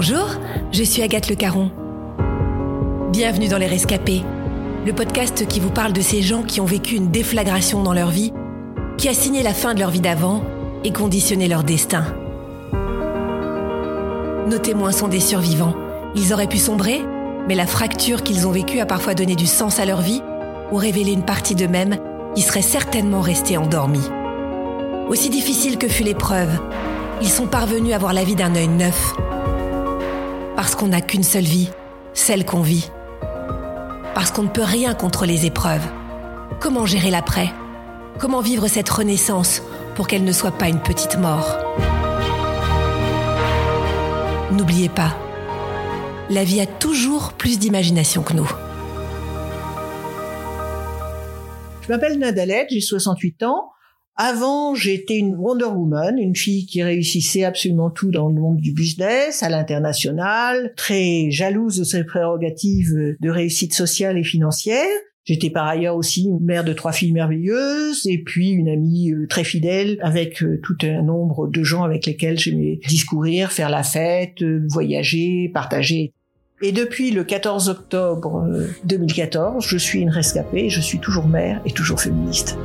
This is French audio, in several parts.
Bonjour, je suis Agathe Le Caron. Bienvenue dans Les Rescapés, le podcast qui vous parle de ces gens qui ont vécu une déflagration dans leur vie, qui a signé la fin de leur vie d'avant et conditionné leur destin. Nos témoins sont des survivants. Ils auraient pu sombrer, mais la fracture qu'ils ont vécue a parfois donné du sens à leur vie ou révélé une partie d'eux-mêmes qui serait certainement restée endormie. Aussi difficile que fut l'épreuve, ils sont parvenus à voir la vie d'un œil neuf. Parce qu'on n'a qu'une seule vie, celle qu'on vit. Parce qu'on ne peut rien contre les épreuves. Comment gérer l'après? Comment vivre cette renaissance pour qu'elle ne soit pas une petite mort? N'oubliez pas, la vie a toujours plus d'imagination que nous. Je m'appelle Nadalette, j'ai 68 ans. Avant, j'étais une Wonder Woman, une fille qui réussissait absolument tout dans le monde du business, à l'international, très jalouse de ses prérogatives de réussite sociale et financière. J'étais par ailleurs aussi mère de trois filles merveilleuses et puis une amie euh, très fidèle avec euh, tout un nombre de gens avec lesquels j'aimais discourir, faire la fête, euh, voyager, partager. Et depuis le 14 octobre 2014, je suis une rescapée, je suis toujours mère et toujours féministe.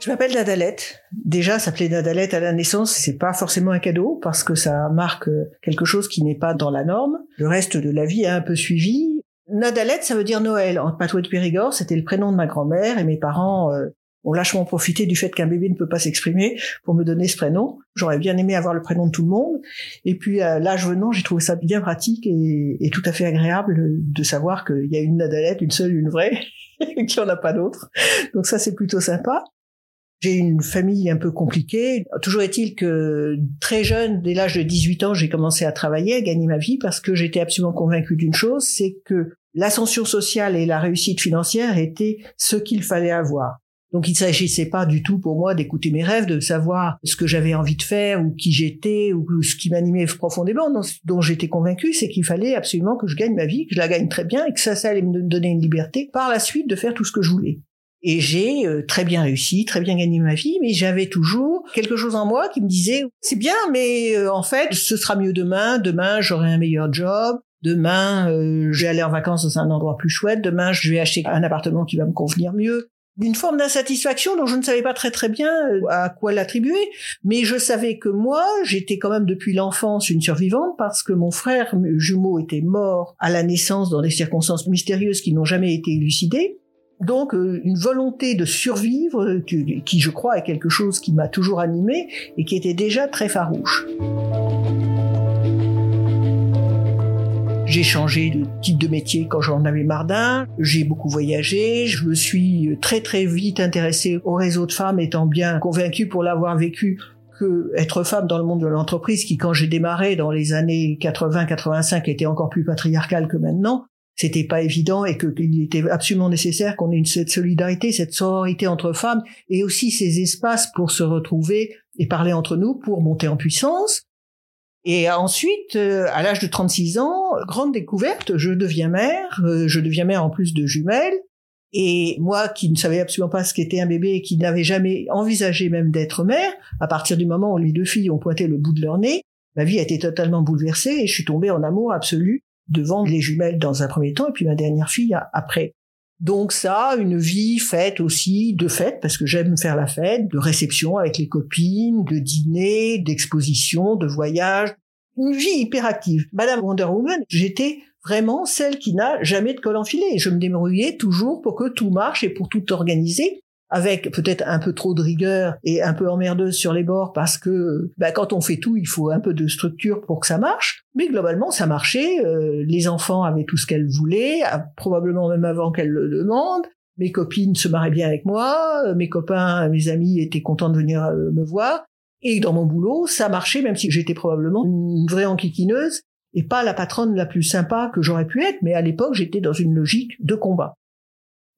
Je m'appelle Nadalette. Déjà, s'appeler Nadalette à la naissance, c'est pas forcément un cadeau parce que ça marque quelque chose qui n'est pas dans la norme. Le reste de la vie a un peu suivi. Nadalette, ça veut dire Noël. En patois de Périgord, c'était le prénom de ma grand-mère et mes parents euh, ont lâchement profité du fait qu'un bébé ne peut pas s'exprimer pour me donner ce prénom. J'aurais bien aimé avoir le prénom de tout le monde. Et puis, à l'âge venant, j'ai trouvé ça bien pratique et, et tout à fait agréable de savoir qu'il y a une Nadalette, une seule, une vraie, qu'il n'y en a pas d'autre. Donc ça, c'est plutôt sympa. J'ai une famille un peu compliquée. Toujours est-il que très jeune, dès l'âge de 18 ans, j'ai commencé à travailler, à gagner ma vie parce que j'étais absolument convaincue d'une chose, c'est que l'ascension sociale et la réussite financière étaient ce qu'il fallait avoir. Donc il ne s'agissait pas du tout pour moi d'écouter mes rêves, de savoir ce que j'avais envie de faire ou qui j'étais ou ce qui m'animait profondément. Non, dont j'étais convaincue, c'est qu'il fallait absolument que je gagne ma vie, que je la gagne très bien et que ça, ça allait me donner une liberté par la suite de faire tout ce que je voulais. Et j'ai euh, très bien réussi, très bien gagné ma vie, mais j'avais toujours quelque chose en moi qui me disait c'est bien, mais euh, en fait ce sera mieux demain. Demain j'aurai un meilleur job. Demain euh, je aller en vacances dans un endroit plus chouette. Demain je vais acheter un appartement qui va me convenir mieux. Une forme d'insatisfaction dont je ne savais pas très très bien à quoi l'attribuer, mais je savais que moi, j'étais quand même depuis l'enfance une survivante parce que mon frère jumeau était mort à la naissance dans des circonstances mystérieuses qui n'ont jamais été élucidées. Donc euh, une volonté de survivre euh, qui, je crois est quelque chose qui m'a toujours animé et qui était déjà très farouche. J'ai changé de type de métier quand j'en avais marre d'un. J'ai beaucoup voyagé. Je me suis très très vite intéressée au réseau de femmes, étant bien convaincue pour l'avoir vécu que être femme dans le monde de l'entreprise, qui quand j'ai démarré dans les années 80-85 était encore plus patriarcal que maintenant, c'était pas évident et qu'il était absolument nécessaire qu'on ait une, cette solidarité, cette sororité entre femmes et aussi ces espaces pour se retrouver et parler entre nous pour monter en puissance. Et ensuite, euh, à l'âge de 36 ans, grande découverte, je deviens mère, euh, je deviens mère en plus de jumelles. Et moi, qui ne savais absolument pas ce qu'était un bébé et qui n'avais jamais envisagé même d'être mère, à partir du moment où les deux filles ont pointé le bout de leur nez, ma vie a été totalement bouleversée et je suis tombée en amour absolu devant les jumelles dans un premier temps et puis ma dernière fille après. Donc ça, une vie faite aussi de fêtes, parce que j'aime faire la fête, de réception avec les copines, de dîner, d'exposition, de voyage, une vie hyper active. Madame Wonder Woman, j'étais vraiment celle qui n'a jamais de col enfilé. Je me débrouillais toujours pour que tout marche et pour tout organiser. Avec peut-être un peu trop de rigueur et un peu emmerdeuse sur les bords parce que bah, quand on fait tout, il faut un peu de structure pour que ça marche. Mais globalement, ça marchait. Euh, les enfants avaient tout ce qu'elles voulaient, probablement même avant qu'elles le demandent. Mes copines se marraient bien avec moi, euh, mes copains, mes amis étaient contents de venir euh, me voir. Et dans mon boulot, ça marchait, même si j'étais probablement une vraie enquiquineuse et pas la patronne la plus sympa que j'aurais pu être, mais à l'époque, j'étais dans une logique de combat.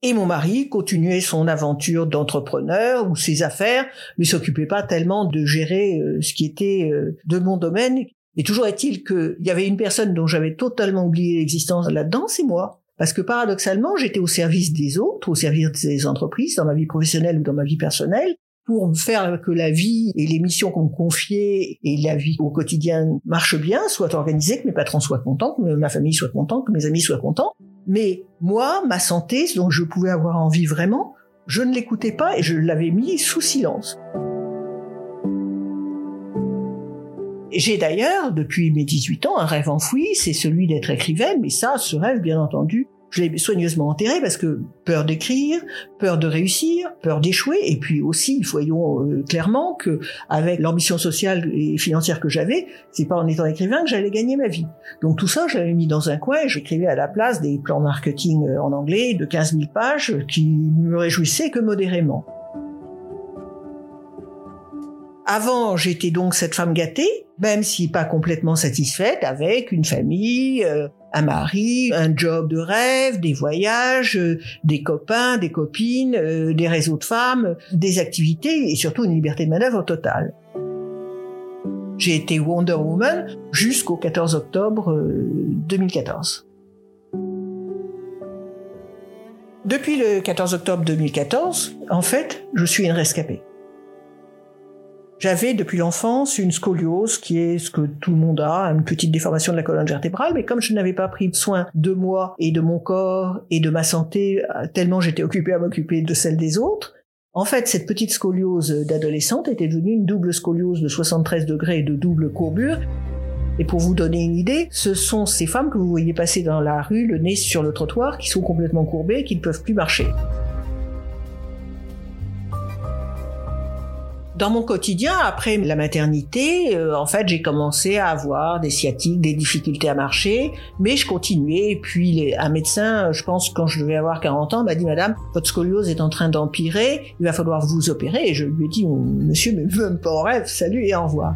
Et mon mari continuait son aventure d'entrepreneur ou ses affaires, mais s'occupait pas tellement de gérer euh, ce qui était euh, de mon domaine. Et toujours est-il qu'il y avait une personne dont j'avais totalement oublié l'existence là-dedans, c'est moi. Parce que paradoxalement, j'étais au service des autres, au service des entreprises, dans ma vie professionnelle ou dans ma vie personnelle, pour faire que la vie et les missions qu'on me confiait et la vie au quotidien marchent bien, soient organisées, que mes patrons soient contents, que ma famille soit contente, que mes amis soient contents. Mais moi, ma santé, dont je pouvais avoir envie vraiment, je ne l'écoutais pas et je l'avais mis sous silence. J'ai d'ailleurs, depuis mes 18 ans, un rêve enfoui, c'est celui d'être écrivaine, mais ça, ce rêve, bien entendu, je l'ai soigneusement enterré parce que peur d'écrire, peur de réussir, peur d'échouer, et puis aussi, voyons euh, clairement que avec l'ambition sociale et financière que j'avais, c'est pas en étant écrivain que j'allais gagner ma vie. Donc tout ça, je l'avais mis dans un coin, j'écrivais à la place des plans marketing euh, en anglais de 15 000 pages qui me réjouissaient que modérément. Avant, j'étais donc cette femme gâtée, même si pas complètement satisfaite, avec une famille, euh, un mari, un job de rêve, des voyages, euh, des copains, des copines, euh, des réseaux de femmes, des activités et surtout une liberté de manœuvre totale. J'ai été Wonder Woman jusqu'au 14 octobre 2014. Depuis le 14 octobre 2014, en fait, je suis une rescapée. J'avais depuis l'enfance une scoliose qui est ce que tout le monde a, une petite déformation de la colonne vertébrale, mais comme je n'avais pas pris soin de moi et de mon corps et de ma santé, euh, tellement j'étais occupée à m'occuper de celle des autres, en fait, cette petite scoliose d'adolescente était devenue une double scoliose de 73 degrés et de double courbure. Et pour vous donner une idée, ce sont ces femmes que vous voyez passer dans la rue, le nez sur le trottoir, qui sont complètement courbées, qui ne peuvent plus marcher. Dans mon quotidien, après la maternité, euh, en fait, j'ai commencé à avoir des sciatiques, des difficultés à marcher, mais je continuais. Et puis, un médecin, je pense, quand je devais avoir 40 ans, m'a dit, Madame, votre scoliose est en train d'empirer, il va falloir vous opérer. Et je lui ai dit, Monsieur, mais même pas en rêve, salut et au revoir.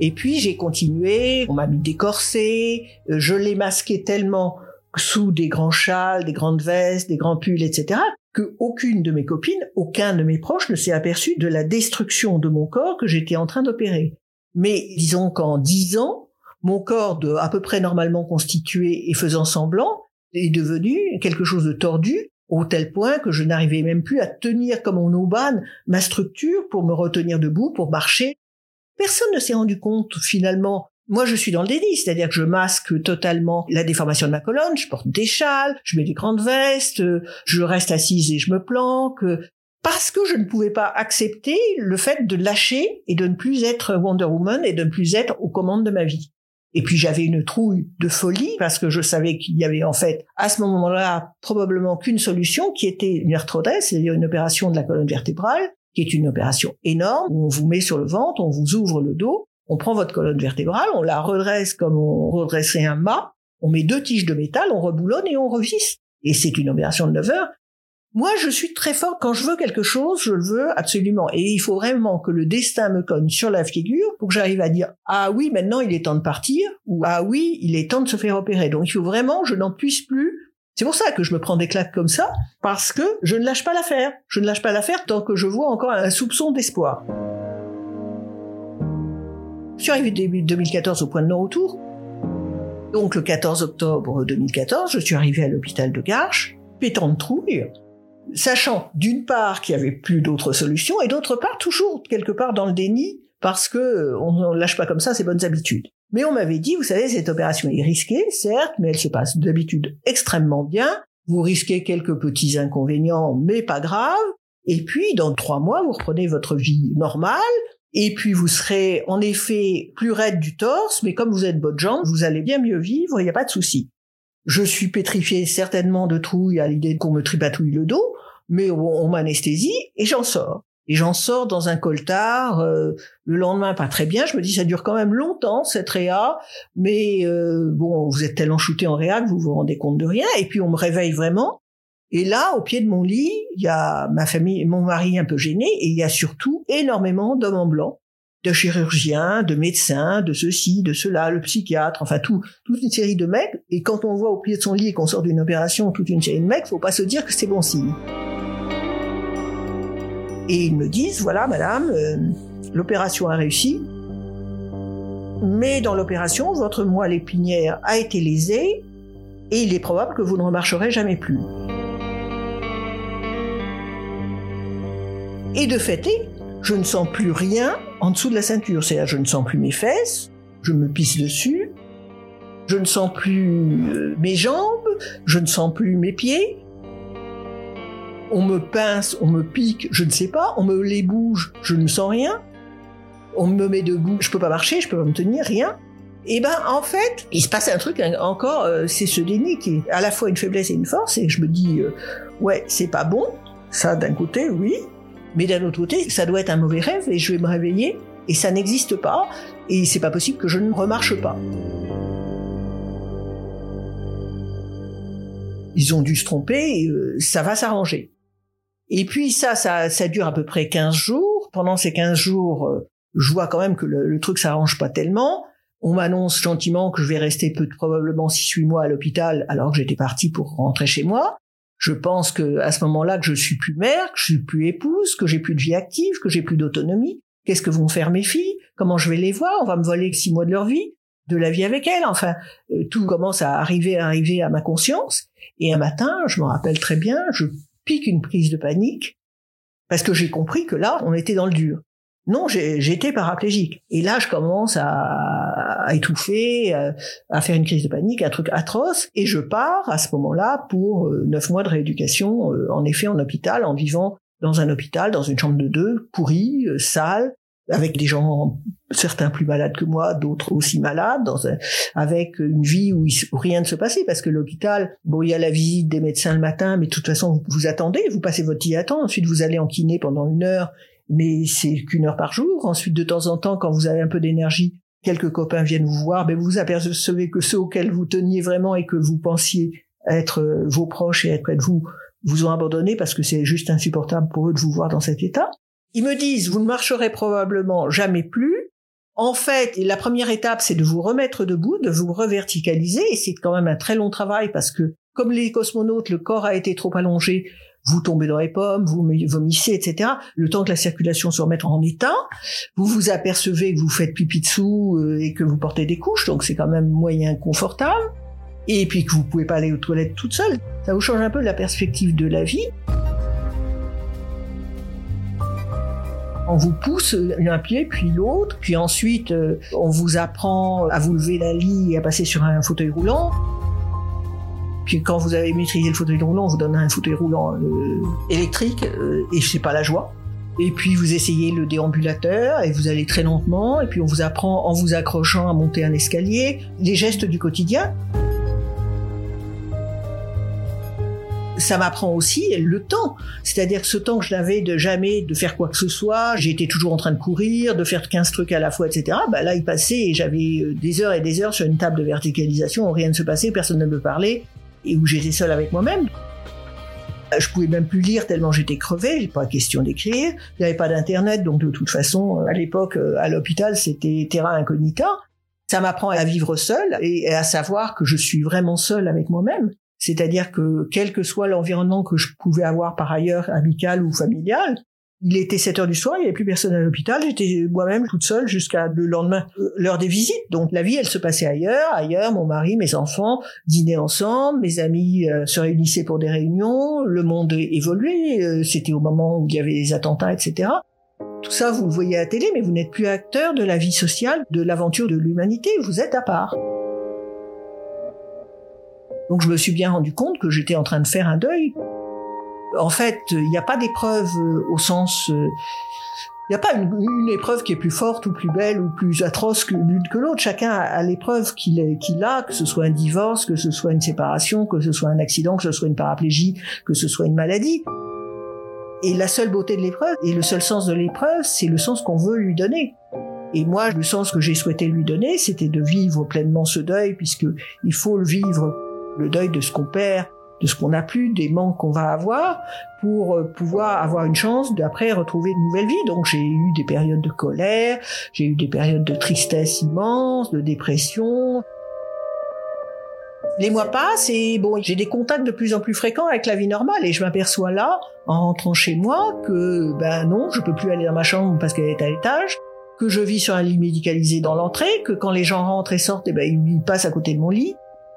Et puis, j'ai continué, on m'a mis des corsets, euh, je l'ai masqué tellement sous des grands châles, des grandes vestes, des grands pulls, etc., que aucune de mes copines, aucun de mes proches ne s'est aperçu de la destruction de mon corps que j'étais en train d'opérer. Mais disons qu'en dix ans, mon corps de à peu près normalement constitué et faisant semblant est devenu quelque chose de tordu au tel point que je n'arrivais même plus à tenir comme en aubane ma structure pour me retenir debout, pour marcher. Personne ne s'est rendu compte finalement moi, je suis dans le déni, c'est-à-dire que je masque totalement la déformation de ma colonne, je porte des châles, je mets des grandes vestes, je reste assise et je me planque, parce que je ne pouvais pas accepter le fait de lâcher et de ne plus être Wonder Woman et de ne plus être aux commandes de ma vie. Et puis j'avais une trouille de folie parce que je savais qu'il y avait en fait à ce moment-là probablement qu'une solution qui était une arthrodèse, c'est-à-dire une opération de la colonne vertébrale, qui est une opération énorme où on vous met sur le ventre, on vous ouvre le dos on prend votre colonne vertébrale, on la redresse comme on redresserait un mât, on met deux tiges de métal, on reboulonne et on revisse. Et c'est une opération de 9 heures. Moi, je suis très fort. Quand je veux quelque chose, je le veux absolument. Et il faut vraiment que le destin me cogne sur la figure pour que j'arrive à dire, ah oui, maintenant il est temps de partir, ou ah oui, il est temps de se faire opérer. Donc il faut vraiment, je n'en puisse plus. C'est pour ça que je me prends des claques comme ça, parce que je ne lâche pas l'affaire. Je ne lâche pas l'affaire tant que je vois encore un soupçon d'espoir. Je suis arrivé début 2014 au point de non-retour. Donc le 14 octobre 2014, je suis arrivé à l'hôpital de Garches, pétant de trouille, sachant d'une part qu'il y avait plus d'autres solutions et d'autre part toujours quelque part dans le déni parce que on ne lâche pas comme ça ses bonnes habitudes. Mais on m'avait dit, vous savez, cette opération est risquée, certes, mais elle se passe d'habitude extrêmement bien. Vous risquez quelques petits inconvénients, mais pas graves. Et puis, dans trois mois, vous reprenez votre vie normale. Et puis vous serez en effet plus raide du torse, mais comme vous êtes bonne jambe, vous allez bien mieux vivre, il n'y a pas de souci. Je suis pétrifié certainement de trouille à l'idée qu'on me tripatouille le dos, mais on, m'anesthésie et j'en sors. Et j'en sors dans un coltard. Euh, le lendemain, pas très bien. Je me dis, ça dure quand même longtemps cette réa, mais euh, bon, vous êtes tellement shooté en réa que vous vous rendez compte de rien. Et puis on me réveille vraiment. Et là, au pied de mon lit, il y a ma famille, mon mari un peu gêné, et il y a surtout énormément d'hommes en blanc, de chirurgiens, de médecins, de ceci, de cela, le psychiatre, enfin tout, toute une série de mecs. Et quand on voit au pied de son lit et qu'on sort d'une opération toute une série de mecs, faut pas se dire que c'est bon signe. Et ils me disent, voilà, madame, euh, l'opération a réussi, mais dans l'opération, votre moelle épinière a été lésée et il est probable que vous ne remarcherez jamais plus. Et de fait, je ne sens plus rien en dessous de la ceinture. C'est-à-dire, je ne sens plus mes fesses, je me pisse dessus, je ne sens plus euh, mes jambes, je ne sens plus mes pieds, on me pince, on me pique, je ne sais pas, on me les bouge, je ne sens rien, on me met debout, je peux pas marcher, je peux pas me tenir, rien. Et eh ben en fait, il se passe un truc encore, euh, c'est ce déni qui est à la fois une faiblesse et une force, et je me dis euh, ouais c'est pas bon, ça d'un côté oui, mais d'un autre côté ça doit être un mauvais rêve et je vais me réveiller et ça n'existe pas et c'est pas possible que je ne remarche pas. Ils ont dû se tromper, euh, ça va s'arranger. Et puis ça, ça, ça dure à peu près 15 jours. Pendant ces 15 jours, euh, je vois quand même que le, truc s'arrange pas tellement. On m'annonce gentiment que je vais rester peu probablement 6-8 mois à l'hôpital alors que j'étais parti pour rentrer chez moi. Je pense que à ce moment-là que je suis plus mère, que je suis plus épouse, que j'ai plus de vie active, que j'ai plus d'autonomie. Qu'est-ce que vont faire mes filles? Comment je vais les voir? On va me voler six mois de leur vie, de la vie avec elles. Enfin, euh, tout commence à arriver, à arriver à ma conscience. Et un matin, je me rappelle très bien, je pique une prise de panique parce que j'ai compris que là, on était dans le dur. Non, j'étais paraplégique. Et là, je commence à, étouffer, euh, à, faire une crise de panique, un truc atroce. Et je pars à ce moment-là pour euh, neuf mois de rééducation, euh, en effet, en hôpital, en vivant dans un hôpital, dans une chambre de deux, pourrie, sale, avec des gens, certains plus malades que moi, d'autres aussi malades, dans avec une vie où, rien ne se passait, parce que l'hôpital, bon, il y a la visite des médecins le matin, mais de toute façon, vous, attendez, vous passez votre à temps, ensuite vous allez en kiné pendant une heure, mais c'est qu'une heure par jour, ensuite de temps en temps, quand vous avez un peu d'énergie, quelques copains viennent vous voir, mais vous apercevez que ceux auxquels vous teniez vraiment et que vous pensiez être euh, vos proches et être près de vous, vous ont abandonné parce que c'est juste insupportable pour eux de vous voir dans cet état. Ils me disent, vous ne marcherez probablement jamais plus. En fait, la première étape, c'est de vous remettre debout, de vous reverticaliser, et c'est quand même un très long travail parce que, comme les cosmonautes, le corps a été trop allongé, vous tombez dans les pommes, vous vomissez, etc. Le temps que la circulation se remette en état, vous vous apercevez que vous faites pipi dessous euh, et que vous portez des couches, donc c'est quand même moyen confortable. Et puis que vous pouvez pas aller aux toilettes toute seule. Ça vous change un peu la perspective de la vie. on vous pousse un pied puis l'autre, puis ensuite euh, on vous apprend à vous lever la lit et à passer sur un fauteuil roulant. Puis quand vous avez maîtrisé le fauteuil roulant, on vous donne un fauteuil roulant euh, électrique euh, et c'est pas la joie. Et puis vous essayez le déambulateur et vous allez très lentement et puis on vous apprend en vous accrochant à monter un escalier, les gestes du quotidien. ça m'apprend aussi le temps. C'est-à-dire que ce temps que je n'avais de jamais de faire quoi que ce soit, j'étais toujours en train de courir, de faire 15 trucs à la fois, etc. Bah là, il passait et j'avais euh, des heures et des heures sur une table de verticalisation rien ne se passait, personne ne me parlait et où j'étais seul avec moi-même. Je pouvais même plus lire tellement j'étais crevé, pas question d'écrire. Il n'y avait pas d'internet, donc de toute façon, à l'époque, euh, à l'hôpital, c'était terra incognita. Ça m'apprend à vivre seul et à savoir que je suis vraiment seul avec moi-même. C'est-à-dire que quel que soit l'environnement que je pouvais avoir par ailleurs, amical ou familial, il était 7 heures du soir, il n'y avait plus personne à l'hôpital, j'étais moi-même toute seule jusqu'à le lendemain, euh, l'heure des visites. Donc la vie, elle se passait ailleurs, ailleurs, mon mari, mes enfants dînaient ensemble, mes amis euh, se réunissaient pour des réunions, le monde évoluait, euh, c'était au moment où il y avait les attentats, etc. Tout ça, vous le voyez à télé, mais vous n'êtes plus acteur de la vie sociale, de l'aventure de l'humanité, vous êtes à part. Donc je me suis bien rendu compte que j'étais en train de faire un deuil. En fait, il n'y a pas d'épreuve euh, au sens... Euh, il n'y a pas une, épreuve qui est plus forte ou plus belle ou plus atroce que l'une que l'autre. Chacun a, l'épreuve qu'il a, que ce soit un divorce, que ce soit une séparation, que ce soit un accident, que ce soit une paraplégie, que ce soit une maladie. Et la seule beauté de l'épreuve et le seul sens de l'épreuve, c'est le sens qu'on veut lui donner. Et moi, le sens que j'ai souhaité lui donner, c'était de vivre pleinement ce deuil, puisque il faut le vivre, le deuil de ce qu'on perd, de ce qu'on n'a plus, des manques qu'on va avoir, pour euh, pouvoir avoir une chance d'après retrouver une nouvelle vie. Donc j'ai eu des périodes de colère, j'ai eu des périodes de tristesse immense, de dépression. Les mois passent et bon, j'ai des contacts de plus en plus fréquents avec la vie normale et je m'aperçois là, en rentrant chez moi, que ben non, je peux plus aller dans ma chambre parce qu'elle est à l'étage, que je vis sur un lit médicalisé dans l'entrée, que quand les gens rentrent et sortent, eh ben, ils passent à côté de mon lit,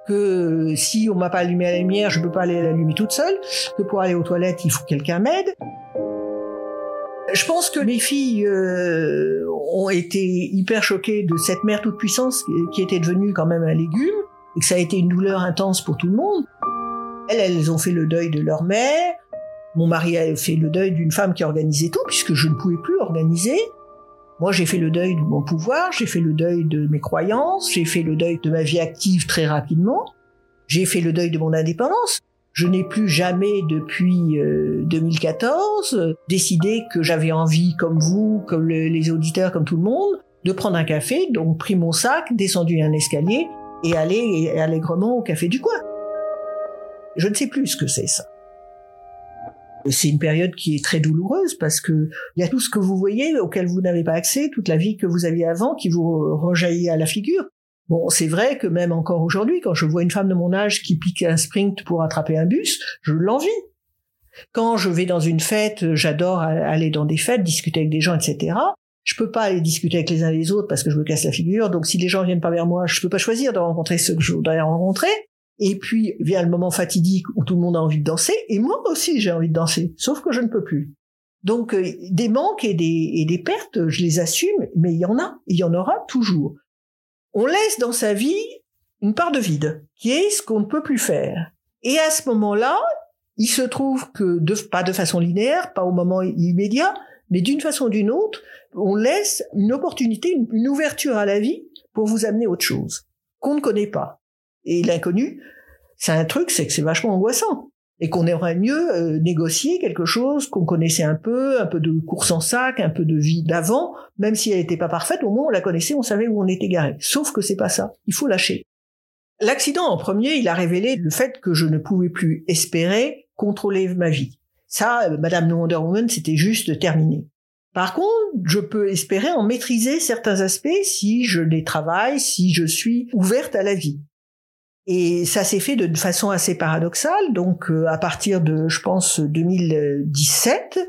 que si on m'a pas allumé la lumière, je peux pas aller l'allumer toute seule, que pour aller aux toilettes, il faut que quelqu'un m'aide. Je pense que mes filles euh, ont été hyper choquées de cette mère toute puissance qui était devenue quand même un légume et que ça a été une douleur intense pour tout le monde. Elles, elles ont fait le deuil de leur mère. Mon mari a fait le deuil d'une femme qui organisait tout puisque je ne pouvais plus organiser. Moi, j'ai fait le deuil de mon pouvoir, j'ai fait le deuil de mes croyances, j'ai fait le deuil de ma vie active très rapidement, j'ai fait le deuil de mon indépendance. Je n'ai plus jamais depuis 2014 euh, décidé que j'avais envie, comme vous, comme les auditeurs, comme tout le monde, de prendre un café, donc pris mon sac, descendu un escalier et aller allègrement au café du coin. Je ne sais plus ce que c'est ça. C'est une période qui est très douloureuse parce que il y a tout ce que vous voyez auquel vous n'avez pas accès, toute la vie que vous aviez avant qui vous rejaillit à la figure. Bon, c'est vrai que même encore aujourd'hui, quand je vois une femme de mon âge qui pique un sprint pour attraper un bus, je l'envie. Quand je vais dans une fête, j'adore aller dans des fêtes, discuter avec des gens, etc. Je peux pas aller discuter avec les uns les autres parce que je me casse la figure. Donc si les gens viennent pas vers moi, je peux pas choisir de rencontrer ceux que je voudrais rencontrer. Et puis vient le moment fatidique où tout le monde a envie de danser, et moi aussi j'ai envie de danser, sauf que je ne peux plus. Donc euh, des manques et des, pertes, je les assume, mais il y en a, il y en aura toujours. On laisse dans sa vie une part de vide, qui est ce qu'on ne peut plus faire. Et à ce moment-là, il se trouve que, pas de façon linéaire, pas au moment immédiat, mais d'une façon ou d'une autre, on laisse une opportunité, une, une ouverture à la vie pour vous amener autre chose qu'on ne connaît pas. Et l'inconnu, c'est un truc, c'est que c'est vachement angoissant. Et qu'on aurait mieux euh, négocier quelque chose qu'on connaissait un peu, un peu de course en sac, un peu de vie d'avant, même si elle n'était pas parfaite, au moins on la connaissait, on savait où on était garé. Sauf que c'est pas ça. Il faut lâcher. L'accident en premier, il a révélé le fait que je ne pouvais plus espérer contrôler ma vie. Ça, euh, Madame Wonder Woman, c'était juste terminé. Par contre, je peux espérer en maîtriser certains aspects si je les travaille, si je suis ouverte à la vie. Et ça s'est fait de façon assez paradoxale. Donc, euh, à partir de, je pense, 2017,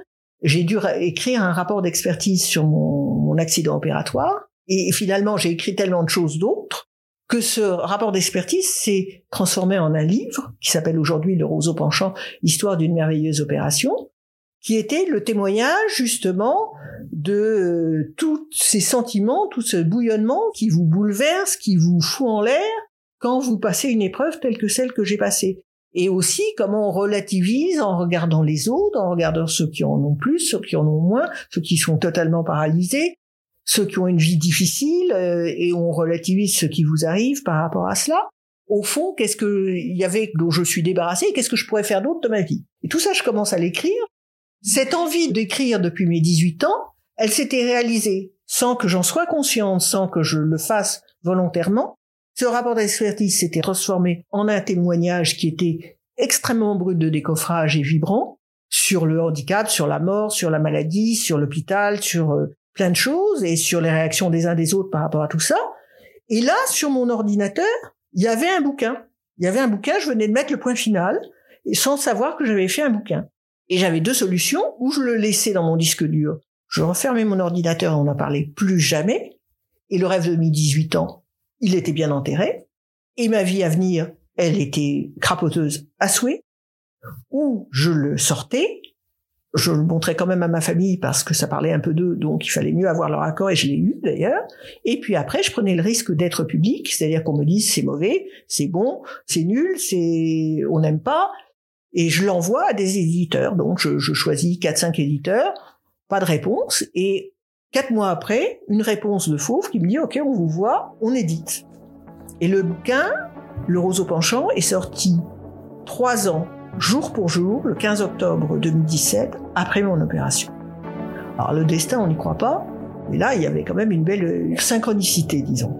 j'ai dû écrire un rapport d'expertise sur mon, mon, accident opératoire. Et finalement, j'ai écrit tellement de choses d'autres que ce rapport d'expertise s'est transformé en un livre qui s'appelle aujourd'hui Le roseau penchant, histoire d'une merveilleuse opération, qui était le témoignage justement de euh, tous ces sentiments, tout ce bouillonnement qui vous bouleverse, qui vous fout en l'air, quand vous passez une épreuve telle que celle que j'ai passée. Et aussi comment on relativise en regardant les autres, en regardant ceux qui en ont plus, ceux qui en ont moins, ceux qui sont totalement paralysés, ceux qui ont une vie difficile, euh, et on relativise ce qui vous arrive par rapport à cela. Au fond, qu'est-ce que il y avait dont je suis débarrassé, qu'est-ce que je pourrais faire d'autre de ma vie? Et tout ça, je commence à l'écrire. Cette envie d'écrire depuis mes 18 ans, elle s'était réalisée sans que j'en sois consciente, sans que je le fasse volontairement, ce rapport d'expertise s'était transformé en un témoignage qui était extrêmement brut de décoffrage et vibrant sur le handicap, sur la mort, sur la maladie, sur l'hôpital, sur euh, plein de choses et sur les réactions des uns des autres par rapport à tout ça. Et là, sur mon ordinateur, il y avait un bouquin. Il y avait un bouquin, je venais de mettre le point final, sans savoir que j'avais fait un bouquin. Et j'avais deux solutions, ou je le laissais dans mon disque dur, je refermais mon ordinateur, on n'en parlait plus jamais, et le rêve de mes 18 ans, il était bien enterré, et ma vie à venir, elle était crapoteuse à souhait, ou je le sortais, je le montrais quand même à ma famille parce que ça parlait un peu d'eux, donc il fallait mieux avoir leur accord, et je l'ai eu d'ailleurs, et puis après je prenais le risque d'être public, c'est-à-dire qu'on me dise c'est mauvais, c'est bon, c'est nul, c'est on n'aime pas, et je l'envoie à des éditeurs, donc je, je choisis 4-5 éditeurs, pas de réponse, et Quatre mois après, une réponse de Fauve qui me dit OK, on vous voit, on édite. Et le bouquin, Le roseau penchant, est sorti trois ans jour pour jour, le 15 octobre 2017, après mon opération. Alors le destin, on n'y croit pas, mais là, il y avait quand même une belle synchronicité, disons.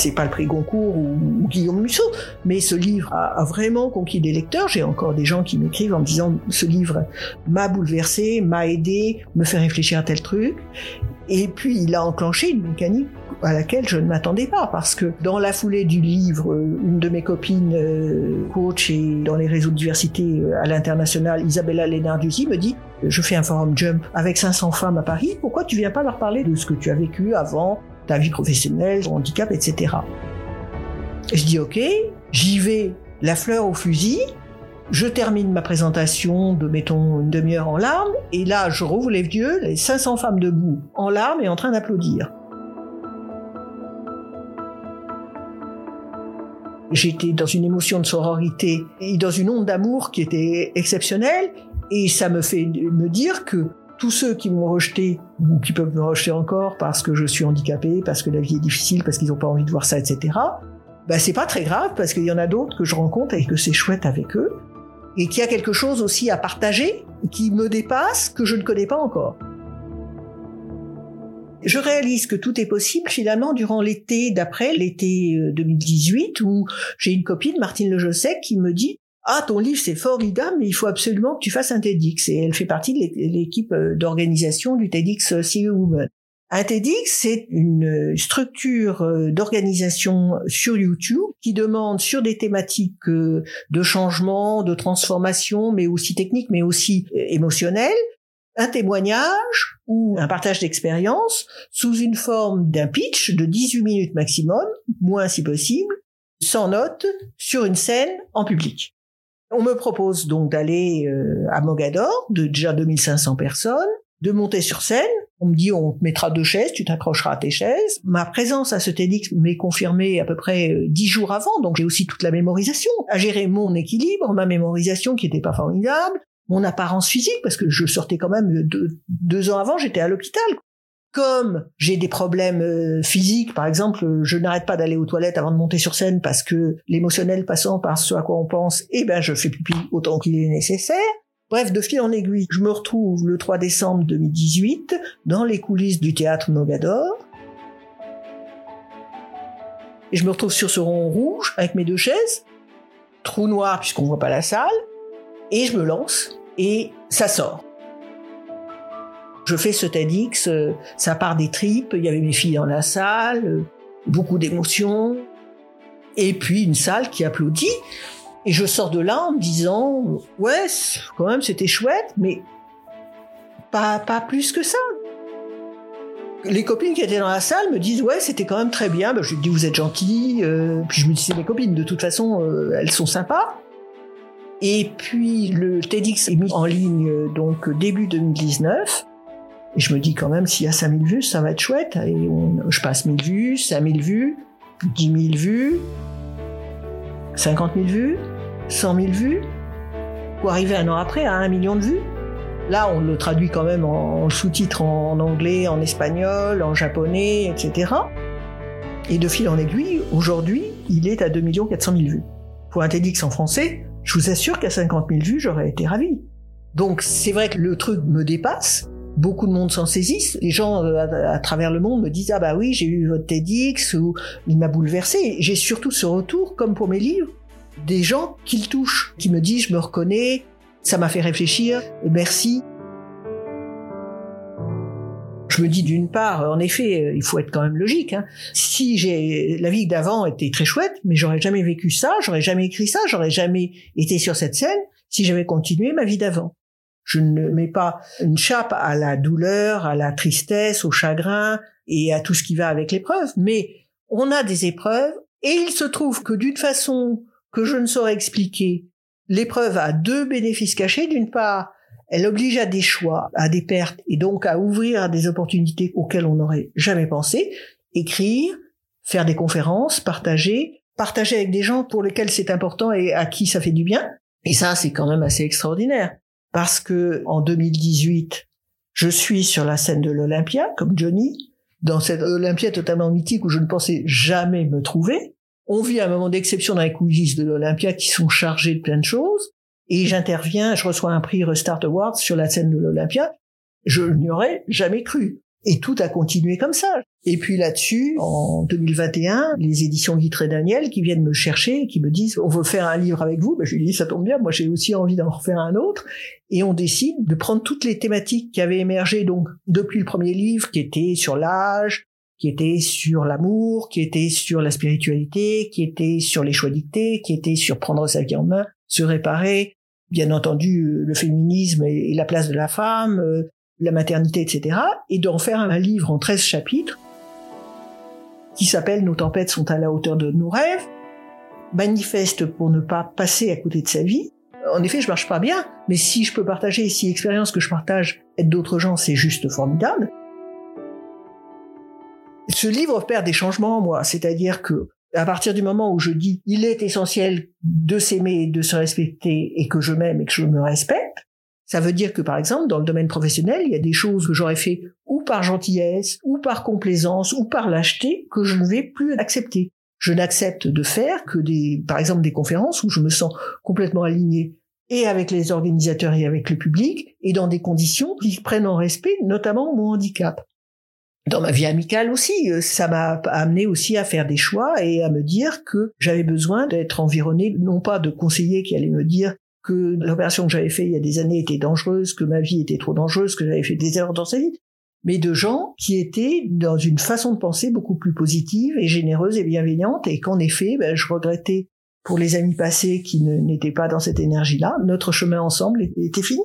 C'est pas le prix Goncourt ou, Guillaume Musso, mais ce livre a, vraiment conquis des lecteurs. J'ai encore des gens qui m'écrivent en me disant ce livre m'a bouleversé, m'a aidé, me fait réfléchir à tel truc. Et puis il a enclenché une mécanique à laquelle je ne m'attendais pas parce que dans la foulée du livre, une de mes copines euh, coach et dans les réseaux de diversité euh, à l'international, Isabella Lenarduzzi me dit je fais un forum jump avec 500 femmes à Paris, pourquoi tu viens pas leur parler de ce que tu as vécu avant, ta vie professionnelle, handicap, etc. je dis ok, j'y vais la fleur au fusil, je termine ma présentation de, mettons, une demi-heure en larmes, et là, je rouvre les yeux, les 500 femmes debout, en larmes et en train d'applaudir. J'étais dans une émotion de sororité et dans une onde d'amour qui était exceptionnelle, et ça me fait me dire que tous ceux qui m'ont rejeté ou qui peuvent me rejeter encore parce que je suis handicapé, parce que la vie est difficile, parce qu'ils n'ont pas envie de voir ça, etc. Bah c'est pas très grave parce qu'il y en a d'autres que je rencontre et que c'est chouette avec eux et qu'il y a quelque chose aussi à partager qui me dépasse que je ne connais pas encore. Je réalise que tout est possible finalement durant l'été d'après, l'été 2018, euh, où j'ai une copine, Martine Lejosec, qui me dit ah, ton livre, c'est formidable, mais il faut absolument que tu fasses un TEDx. Et elle fait partie de l'équipe euh, d'organisation du TEDx euh, CEO Women. Un TEDx, c'est une structure euh, d'organisation sur YouTube qui demande sur des thématiques de changement, de transformation, mais aussi techniques, mais aussi émotionnelles, un témoignage ou un partage d'expérience sous une forme d'un pitch de 18 minutes maximum, moins si possible, sans notes, sur une scène en public. On me propose donc d'aller euh, à Mogador, de déjà 2500 personnes, de monter sur scène. On me dit on te mettra deux chaises, tu t'accrocheras à tes chaises. Ma présence à ce TEDx m'est confirmée à peu près euh, dix jours avant, donc j'ai aussi toute la mémorisation, à gérer mon équilibre, ma mémorisation qui n'était pas formidable, mon apparence physique, parce que je sortais quand même deux ans avant, j'étais à l'hôpital. Comme j'ai des problèmes euh, physiques, par exemple, je n'arrête pas d'aller aux toilettes avant de monter sur scène parce que l'émotionnel passant par ce à quoi on pense, eh ben je fais pipi autant qu'il est nécessaire. Bref, de fil en aiguille, je me retrouve le 3 décembre 2018 dans les coulisses du théâtre Mogador. Et je me retrouve sur ce rond rouge avec mes deux chaises, trou noir puisqu'on voit pas la salle, et je me lance et ça sort. Je fais ce TEDx, euh, ça part des tripes, il y avait mes filles dans la salle, euh, beaucoup d'émotions, et puis une salle qui applaudit. Et je sors de là en me disant, ouais, quand même c'était chouette, mais pas, pas plus que ça. Les copines qui étaient dans la salle me disent, ouais, c'était quand même très bien. Ben, je lui dis, vous êtes gentils. Euh, puis je me dis, c'est mes copines, de toute façon, elles sont sympas. Et puis le TEDx est mis en ligne donc début 2019. Et je me dis quand même, s'il y a 5000 vues, ça va être chouette. Et je passe 1000 vues, 5000 vues, 10 000 vues, 50 000 vues, 100 000 vues, pour arriver un an après à un million de vues. Là, on le traduit quand même en, sous-titres en, anglais, en espagnol, en japonais, etc. Et de fil en aiguille, aujourd'hui, il est à 2 400 000 vues. Pour un TEDx en français, je vous assure qu'à 50 000 vues, j'aurais été ravi. Donc c'est vrai que le truc me dépasse, beaucoup de monde s'en saisissent. Les gens euh, à, travers le monde me disent ah bah oui j'ai eu votre TEDx ou il m'a bouleversé. J'ai surtout ce retour comme pour mes livres des gens qui le touchent, qui me disent je me reconnais, ça m'a fait réfléchir, merci. Je me dis d'une part, en effet, euh, il faut être quand même logique. Hein. Si j'ai la vie d'avant était très chouette, mais j'aurais jamais vécu ça, j'aurais jamais écrit ça, j'aurais jamais été sur cette scène si j'avais continué ma vie d'avant. Je ne mets pas une chape à la douleur, à la tristesse, au chagrin et à tout ce qui va avec l'épreuve, mais on a des épreuves et il se trouve que d'une façon que je ne saurais expliquer, l'épreuve a deux bénéfices cachés. D'une part, elle oblige à des choix, à des pertes et donc à ouvrir à des opportunités auxquelles on n'aurait jamais pensé. Écrire, faire des conférences, partager, partager avec des gens pour lesquels c'est important et à qui ça fait du bien. Et ça, c'est quand même assez extraordinaire parce que en 2018, je suis sur la scène de l'Olympia comme Johnny. dans cette Olympia totalement mythique où je ne pensais jamais me trouver. On vit un moment d'exception dans les coulisses de l'Olympia qui sont chargés de plein de choses. Et j'interviens, je reçois un prix Restart Awards sur la scène de l'Olympia. Je n'y aurais jamais cru. Et tout a continué comme ça. Et puis là-dessus, en 2021, les éditions Guitré Daniel qui viennent me chercher, qui me disent on veut faire un livre avec vous. Ben, je lui dis ça tombe bien, moi j'ai aussi envie d'en refaire un autre. Et on décide de prendre toutes les thématiques qui avaient émergé donc depuis le premier livre, qui était sur l'âge, qui était sur l'amour, qui était sur la spiritualité, qui était sur les choix dictés, qui était sur prendre sa vie en main, se réparer, bien entendu le féminisme et la place de la femme, euh, la maternité, etc. Et d'en faire un livre en 13 chapitres qui s'appelle Nos tempêtes sont à la hauteur de nos rêves, manifeste pour ne pas passer à côté de sa vie. En effet, je marche pas bien, mais si je peux partager, si l'expérience que je partage aide d'autres gens, c'est juste formidable. Ce livre opère des changements en moi, c'est-à-dire que à partir du moment où je dis il est essentiel de s'aimer, de se respecter et que je m'aime et que je me respecte, ça veut dire que, par exemple, dans le domaine professionnel, il y a des choses que j'aurais fait ou par gentillesse, ou par complaisance, ou par lâcheté, que je ne vais plus accepter. Je n'accepte de faire que des, par exemple, des conférences où je me sens complètement aligné et avec les organisateurs et avec le public, et dans des conditions qui prennent en respect notamment mon handicap. Dans ma vie amicale aussi, euh, ça m'a amené aussi à faire des choix et à me dire que j'avais besoin d'être environné, non pas de conseillers qui allaient me dire que l'opération que j'avais faite il y a des années était dangereuse, que ma vie était trop dangereuse, que j'avais fait des erreurs dans sa vie, mais de gens qui étaient dans une façon de penser beaucoup plus positive et généreuse et bienveillante, et qu'en effet, ben, je regrettais pour les amis passés qui n'étaient pas dans cette énergie-là, notre chemin ensemble était fini.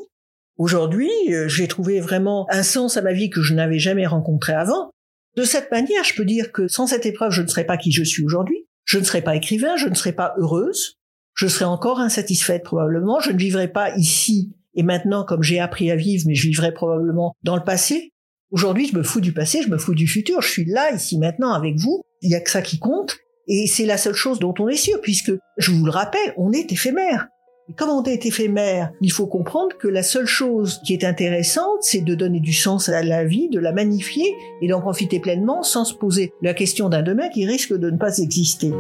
Aujourd'hui, euh, j'ai trouvé vraiment un sens à ma vie que je n'avais jamais rencontré avant. De cette manière, je peux dire que sans cette épreuve, je ne serais pas qui je suis aujourd'hui. Je ne serais pas écrivain, je ne serais pas heureuse, je serais encore insatisfaite probablement, je ne vivrais pas ici et maintenant comme j'ai appris à vivre, mais je vivrais probablement dans le passé. Aujourd'hui, je me fous du passé, je me fous du futur, je suis là, ici, maintenant, avec vous, il n'y a que ça qui compte, et c'est la seule chose dont on est sûr, puisque, je vous le rappelle, on est éphémère. Et comme on est éphémère, il faut comprendre que la seule chose qui est intéressante, c'est de donner du sens à la vie, de la magnifier et d'en profiter pleinement sans se poser la question d'un demain qui risque de ne pas exister.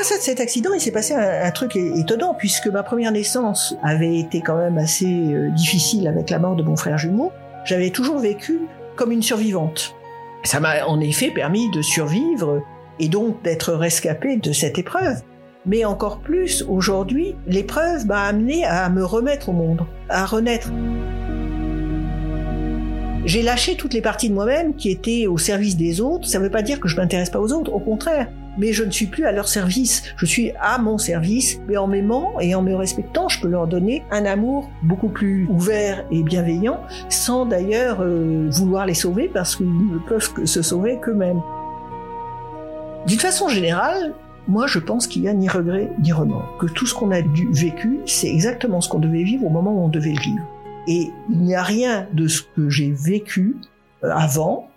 Grâce à cet accident, il s'est passé un, truc étonnant puisque ma première naissance avait été quand même assez euh, difficile avec la mort de mon frère jumeau. J'avais toujours vécu comme une survivante. Ça m'a en effet permis de survivre et donc d'être rescapée de cette épreuve. Mais encore plus, aujourd'hui, l'épreuve m'a amené à me remettre au monde, à renaître. J'ai lâché toutes les parties de moi-même qui étaient au service des autres. Ça ne veut pas dire que je m'intéresse pas aux autres, au contraire mais je ne suis plus à leur service, je suis à mon service, mais en m'aimant et en me respectant, je peux leur donner un amour beaucoup plus ouvert et bienveillant, sans d'ailleurs euh, vouloir les sauver, parce qu'ils ne peuvent que se sauver qu'eux-mêmes. D'une façon générale, moi je pense qu'il n'y a ni regret ni remords, que tout ce qu'on a vécu, c'est exactement ce qu'on devait vivre au moment où on devait le vivre. Et il n'y a rien de ce que j'ai vécu euh, avant,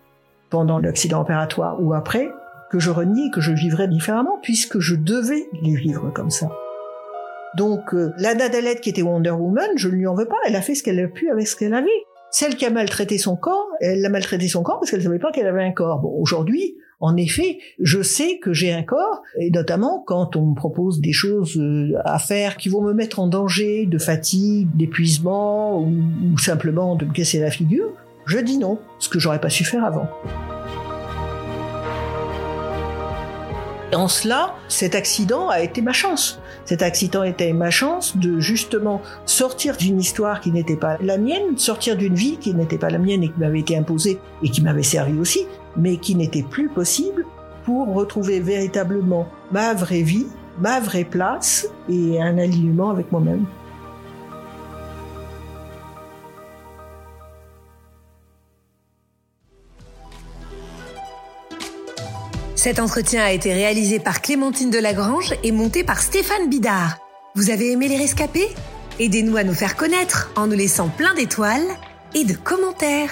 pendant l'accident opératoire ou après, que je renie, que je vivrais différemment, puisque je devais les vivre comme ça. Donc euh, la Nadalette qui était Wonder Woman, je ne lui en veux pas, elle a fait ce qu'elle a pu avec ce qu'elle avait. Celle qui a maltraité son corps, elle l'a maltraité son corps parce qu'elle ne savait pas qu'elle avait un corps. Bon, aujourd'hui, en effet, je sais que j'ai un corps, et notamment quand on me propose des choses euh, à faire qui vont me mettre en danger de fatigue, d'épuisement ou, ou simplement de me casser la figure, je dis non, ce que j'aurais pas su faire avant. En cela, cet accident a été ma chance. Cet accident été ma chance de justement sortir d'une histoire qui n'était pas la mienne, sortir d'une vie qui n'était pas la mienne et qui m'avait été imposée et qui m'avait servi aussi, mais qui n'était plus possible pour retrouver véritablement ma vraie vie, ma vraie place et un alignement avec moi-même. Cet entretien a été réalisé par Clémentine Delagrange et monté par Stéphane Bidard. Vous avez aimé les rescapés? Aidez-nous à nous faire connaître en nous laissant plein d'étoiles et de commentaires.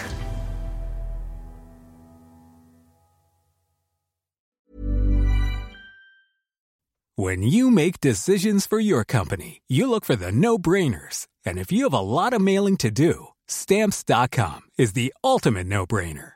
When you make decisions for your company, you look for the no-brainers. And if you have a lot of mailing to do, Stamps.com is the ultimate no brainer.